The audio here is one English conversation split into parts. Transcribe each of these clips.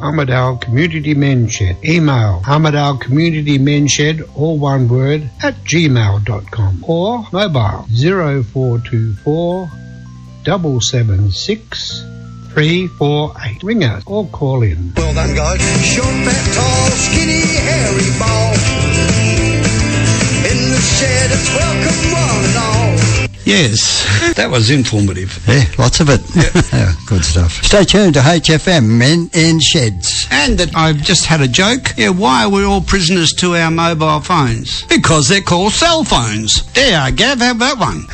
Armadale Community Men's Shed. Email Armadale Community Men's Shed, all one word, at gmail.com or mobile 0424 776 348. Ring us or call in. Well done, guys. Short, fat, tall, skinny, hairy ball. In the shed, it's welcome one and all. Yes, that was informative. Yeah, lots of it. Yeah, good stuff. Stay tuned to HFM in, in Sheds. And that I've just had a joke. Yeah, why are we all prisoners to our mobile phones? Because they're called cell phones. There, Gav, how that one?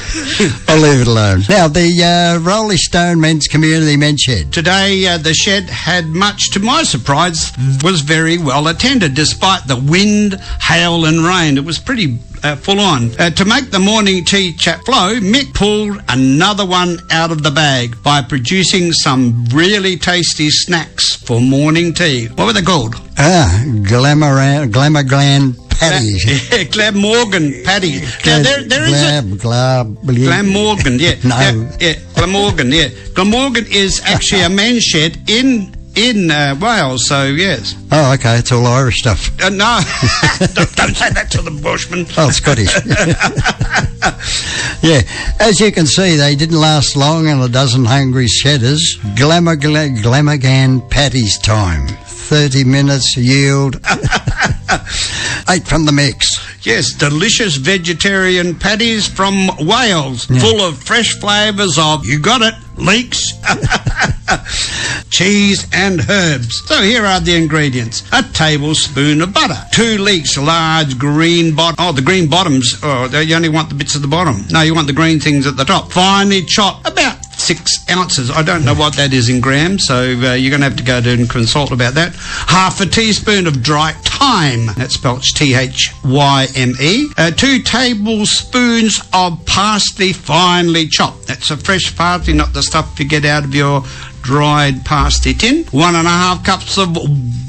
I'll leave it alone. Now, the uh, Rolling Stone Men's Community Men's Shed. Today, uh, the shed had much to my surprise, was very well attended despite the wind, hail, and rain. It was pretty uh, full on. Uh, to make the morning tea chat flow, Mick pulled another one out of the bag by producing some really tasty snacks for morning tea. What were they called? Ah, Glamour, Glamour Gland Patty. Yeah, Glamorgan patty. Now, there, there is a. Glab, glab, blib. Glamorgan, yeah. No. Yeah, yeah, Glamorgan, yeah. Glamorgan is actually a men's shed in in uh, Wales, so yes. Oh, okay, it's all Irish stuff. Uh, no, don't, don't say that to the Bushmen. Oh, Scottish. yeah, as you can see, they didn't last long on a dozen hungry shedders. Glamour, gla- Glamorgan Patty's time. 30 minutes yield. Eight from the mix. Yes, delicious vegetarian patties from Wales, full of fresh flavours of, you got it, leeks, cheese and herbs. So here are the ingredients. A tablespoon of butter, two leeks, large green bottom. Oh, the green bottoms, oh, you only want the bits at the bottom. No, you want the green things at the top. Finely chopped, about six ounces. I don't know what that is in grams, so uh, you're going to have to go to and consult about that. Half a teaspoon of dry thyme. That's spelled T-H-Y-M-E. Uh, two tablespoons of parsley finely chopped. That's a fresh parsley, not the stuff you get out of your dried parsley tin. One and a half cups of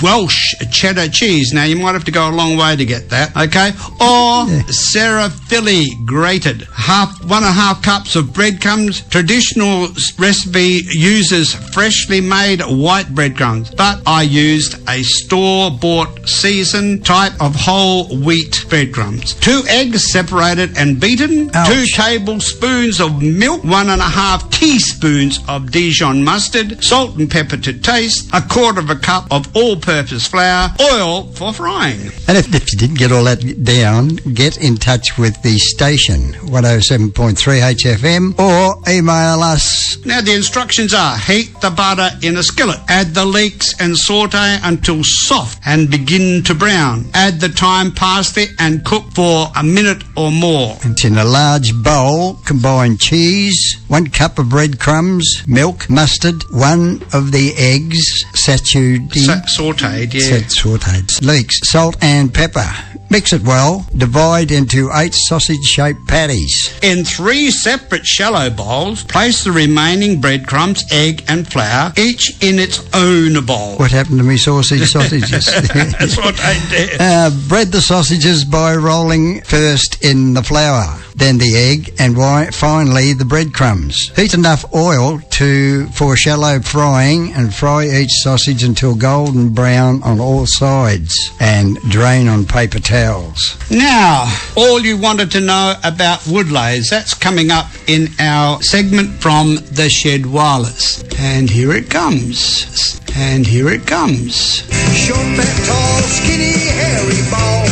Welsh cheddar cheese. Now, you might have to go a long way to get that, okay? Or Sarah Philly grated. Half, one and a half cups of breadcrumbs. Traditional recipe uses freshly made white breadcrumbs, but I used a store-bought seasoned type of whole wheat breadcrumbs. Two eggs separated and beaten. Ouch. Two tablespoons of milk. One and a half teaspoons of Dijon mustard. Salt and pepper to taste. A quarter of a cup of all-purpose flour. Oil for frying. And if, if you didn't get all that down, get in touch with the station, 107.3 HFM, or email us. Now the instructions are heat the butter in a skillet. Add the leeks and saute until soft and begin to brown. Add the thyme parsley and cook for a minute or more. It's in a large bowl. Combine cheese, one cup of breadcrumbs, milk, mustard, one of the eggs, saturated, Sa- sauteed, yeah. Set sauteed. Leeks, salt and pepper. Mix it well. Divide into eight sausage-shaped patties. In three separate shallow bowls, place the remaining breadcrumbs, egg and flour, each in its own bowl. What happened to me sausage sausages? That's what I did. Uh, bread the sausages by rolling first in the flour, then the egg, and finally the breadcrumbs. Heat enough oil to for shallow frying, and fry each sausage until golden brown on all sides, and drain on paper towels. Now, all you wanted to know about wood lathes, that's coming up in our segment from the Shed Wireless. And here it comes. And here it comes. Short, fat, tall, skinny, hairy ball.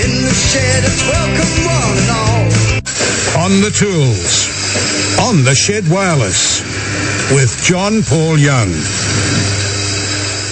In the shed, it's welcome one and all. On the tools. On the Shed Wireless. With John Paul Young.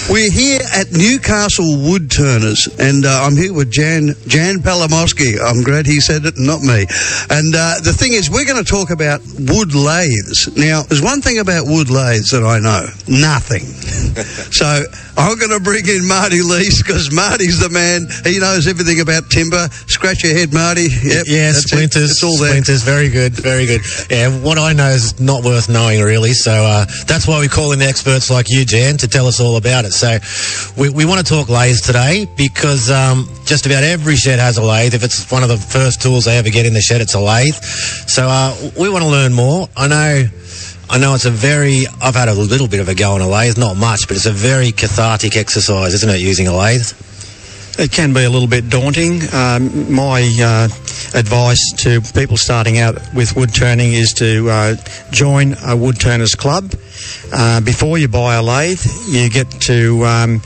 We're here at Newcastle Wood Turners, and uh, I'm here with Jan Jan Palamoski. I'm glad he said it, not me. And uh, the thing is, we're going to talk about wood lathes. Now, there's one thing about wood lathes that I know: nothing. so I'm going to bring in Marty Lees because Marty's the man. He knows everything about timber. Scratch your head, Marty. Yep, yeah, that's it. splinters. It's all there. Splinters, very good, very good. Yeah, what I know is not worth knowing really. So uh, that's why we call in experts like you, Jan, to tell us all about it. So we, we want to talk lathes today because um, just about every shed has a lathe. If it's one of the first tools they ever get in the shed, it's a lathe. So uh, we want to learn more. I know. I know it's a very. I've had a little bit of a go on a lathe, not much, but it's a very cathartic exercise, isn't it? Using a lathe. It can be a little bit daunting. Um, my uh, advice to people starting out with wood turning is to uh, join a wood turners club. Uh, before you buy a lathe, you get to um,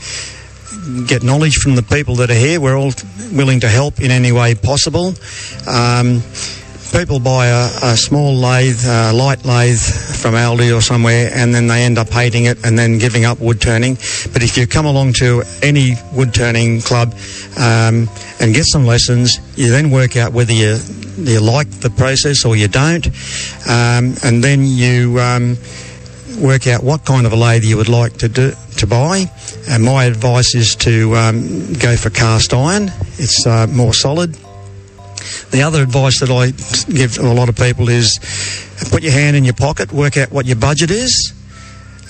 get knowledge from the people that are here. We're all willing to help in any way possible. Um, people buy a, a small lathe, a light lathe from Aldi or somewhere, and then they end up hating it and then giving up wood turning. But if you come along to any wood turning club um, and get some lessons, you then work out whether you you like the process or you don't, um, and then you. Um, work out what kind of a lathe you would like to do, to buy. And my advice is to um, go for cast iron. It's uh, more solid. The other advice that I give to a lot of people is put your hand in your pocket, work out what your budget is,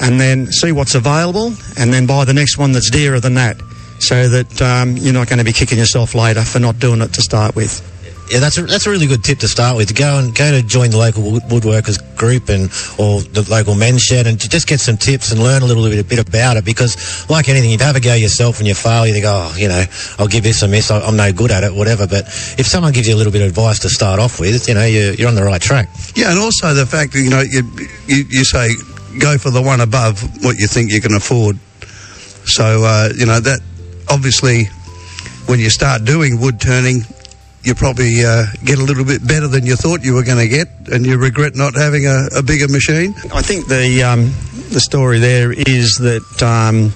and then see what's available, and then buy the next one that's dearer than that, so that um, you're not going to be kicking yourself later for not doing it to start with. Yeah, that's a, that's a really good tip to start with. Go and go to join the local woodworkers group and or the local men's shed and just get some tips and learn a little bit, a bit about it. Because like anything, you'd have a go yourself and you fail, you think, oh, you know, I'll give this a miss. I'm no good at it, whatever. But if someone gives you a little bit of advice to start off with, you know, you're, you're on the right track. Yeah, and also the fact that you know you, you you say go for the one above what you think you can afford. So uh, you know that obviously when you start doing wood turning, you probably uh, get a little bit better than you thought you were going to get, and you regret not having a, a bigger machine. I think the um, the story there is that um,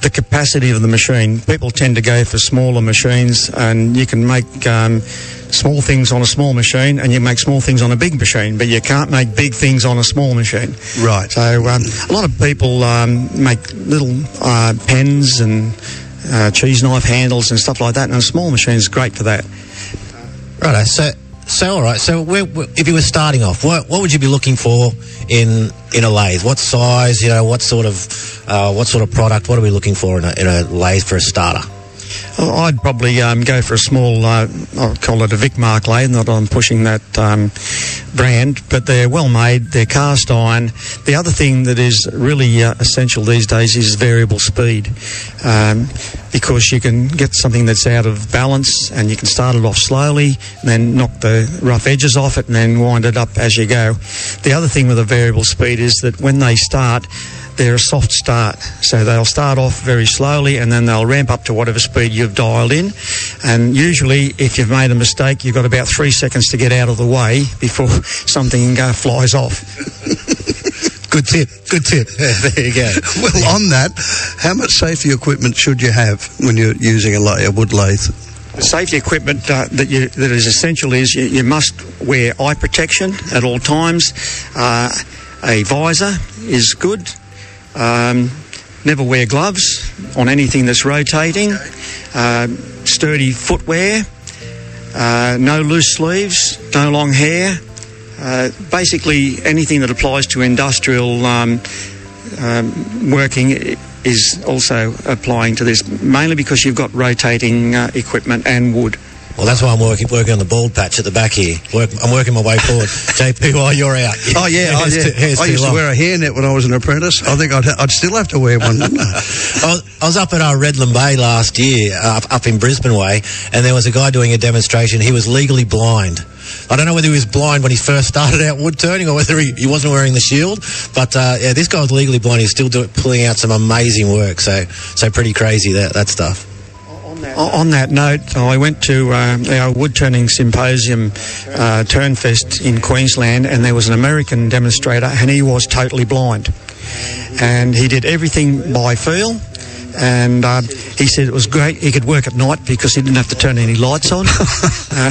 the capacity of the machine. People tend to go for smaller machines, and you can make um, small things on a small machine, and you make small things on a big machine, but you can't make big things on a small machine. Right. So um, a lot of people um, make little uh, pens and uh, cheese knife handles and stuff like that, and a small machine is great for that. Right. So, so all right. So, if you were starting off, what, what would you be looking for in in a lathe? What size? You know, what sort of uh, what sort of product? What are we looking for in a, in a lathe for a starter? Well, I'd probably um, go for a small, uh, I'll call it a Vicmarc lathe, not I'm pushing that um, brand, but they're well made, they're cast iron. The other thing that is really uh, essential these days is variable speed. Um, because you can get something that's out of balance and you can start it off slowly, and then knock the rough edges off it and then wind it up as you go. The other thing with a variable speed is that when they start, they're a soft start. So they'll start off very slowly and then they'll ramp up to whatever speed you've dialed in. And usually, if you've made a mistake, you've got about three seconds to get out of the way before something uh, flies off. Good tip. Good tip. there you go. Well, on that, how much safety equipment should you have when you're using a, la- a wood lathe? The safety equipment uh, that you that is essential is you, you must wear eye protection at all times. Uh, a visor is good. Um, never wear gloves on anything that's rotating. Uh, sturdy footwear. Uh, no loose sleeves. No long hair. Uh, basically, anything that applies to industrial um, um, working is also applying to this, mainly because you've got rotating uh, equipment and wood. Well, that's why I'm working working on the bald patch at the back here. Work, I'm working my way forward. JP, while you're out. Oh yeah, oh, yeah. too- I used to wear a hairnet when I was an apprentice. I think I'd, ha- I'd still have to wear one. I? I was, up at our Redland Bay last year, up, up in Brisbane Way, and there was a guy doing a demonstration. He was legally blind. I don't know whether he was blind when he first started out wood turning or whether he, he wasn't wearing the shield, but uh, yeah, this guy was legally blind. He's still doing, pulling out some amazing work. So, so pretty crazy that that stuff. On that note, I went to uh, our wood turning symposium, uh, Turnfest in Queensland, and there was an American demonstrator, and he was totally blind. And he did everything by feel. And uh, he said it was great. He could work at night because he didn't have to turn any lights on. uh,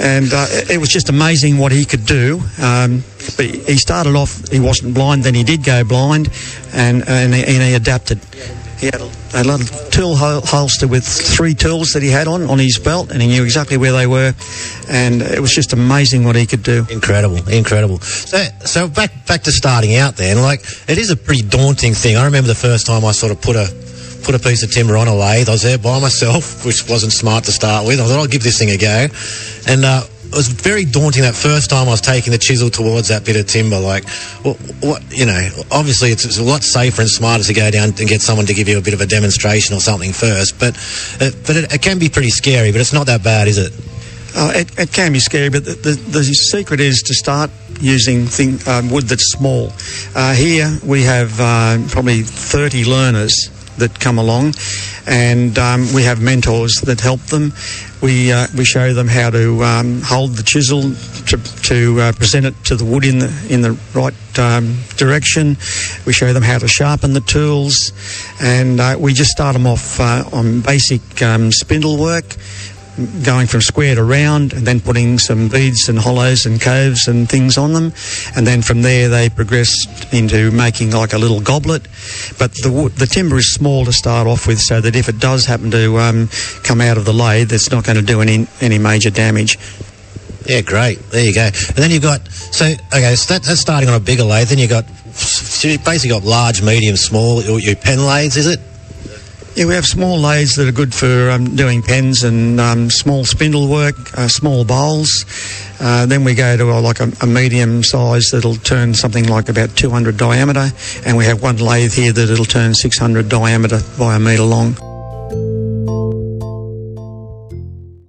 and uh, it it was just amazing what he could do. Um, but he started off, he wasn't blind, then he did go blind, and, and, he, and he adapted. He had a, a little tool hol- holster with three tools that he had on on his belt, and he knew exactly where they were, and it was just amazing what he could do. Incredible, incredible. So, so back back to starting out then. Like, it is a pretty daunting thing. I remember the first time I sort of put a put a piece of timber on a lathe. I was there by myself, which wasn't smart to start with. I thought I'll give this thing a go, and uh, it was very daunting that first time I was taking the chisel towards that bit of timber. Like, what, you know, obviously it's, it's a lot safer and smarter to go down and get someone to give you a bit of a demonstration or something first. But, uh, but it, it can be pretty scary. But it's not that bad, is it? Uh, it, it can be scary, but the, the, the secret is to start using thing, um, wood that's small. Uh, here we have uh, probably 30 learners that come along, and um, we have mentors that help them. We uh, we show them how to um, hold the chisel to, to uh, present it to the wood in the in the right um, direction. We show them how to sharpen the tools, and uh, we just start them off uh, on basic um, spindle work going from square to round and then putting some beads and hollows and coves and things on them. And then from there they progress into making like a little goblet. But the, the timber is small to start off with so that if it does happen to um, come out of the lathe, it's not going to do any, any major damage. Yeah, great. There you go. And then you've got so okay, so that, that's starting on a bigger lathe. Then you've got so you've basically got large, medium, small. Your pen lathes, is it? Yeah, we have small lathes that are good for um, doing pens and um, small spindle work, uh, small bowls. Uh, then we go to like a, a, medium size that'll turn something like about 200 diameter, and we have one lathe here that it'll turn 600 diameter by a metre long.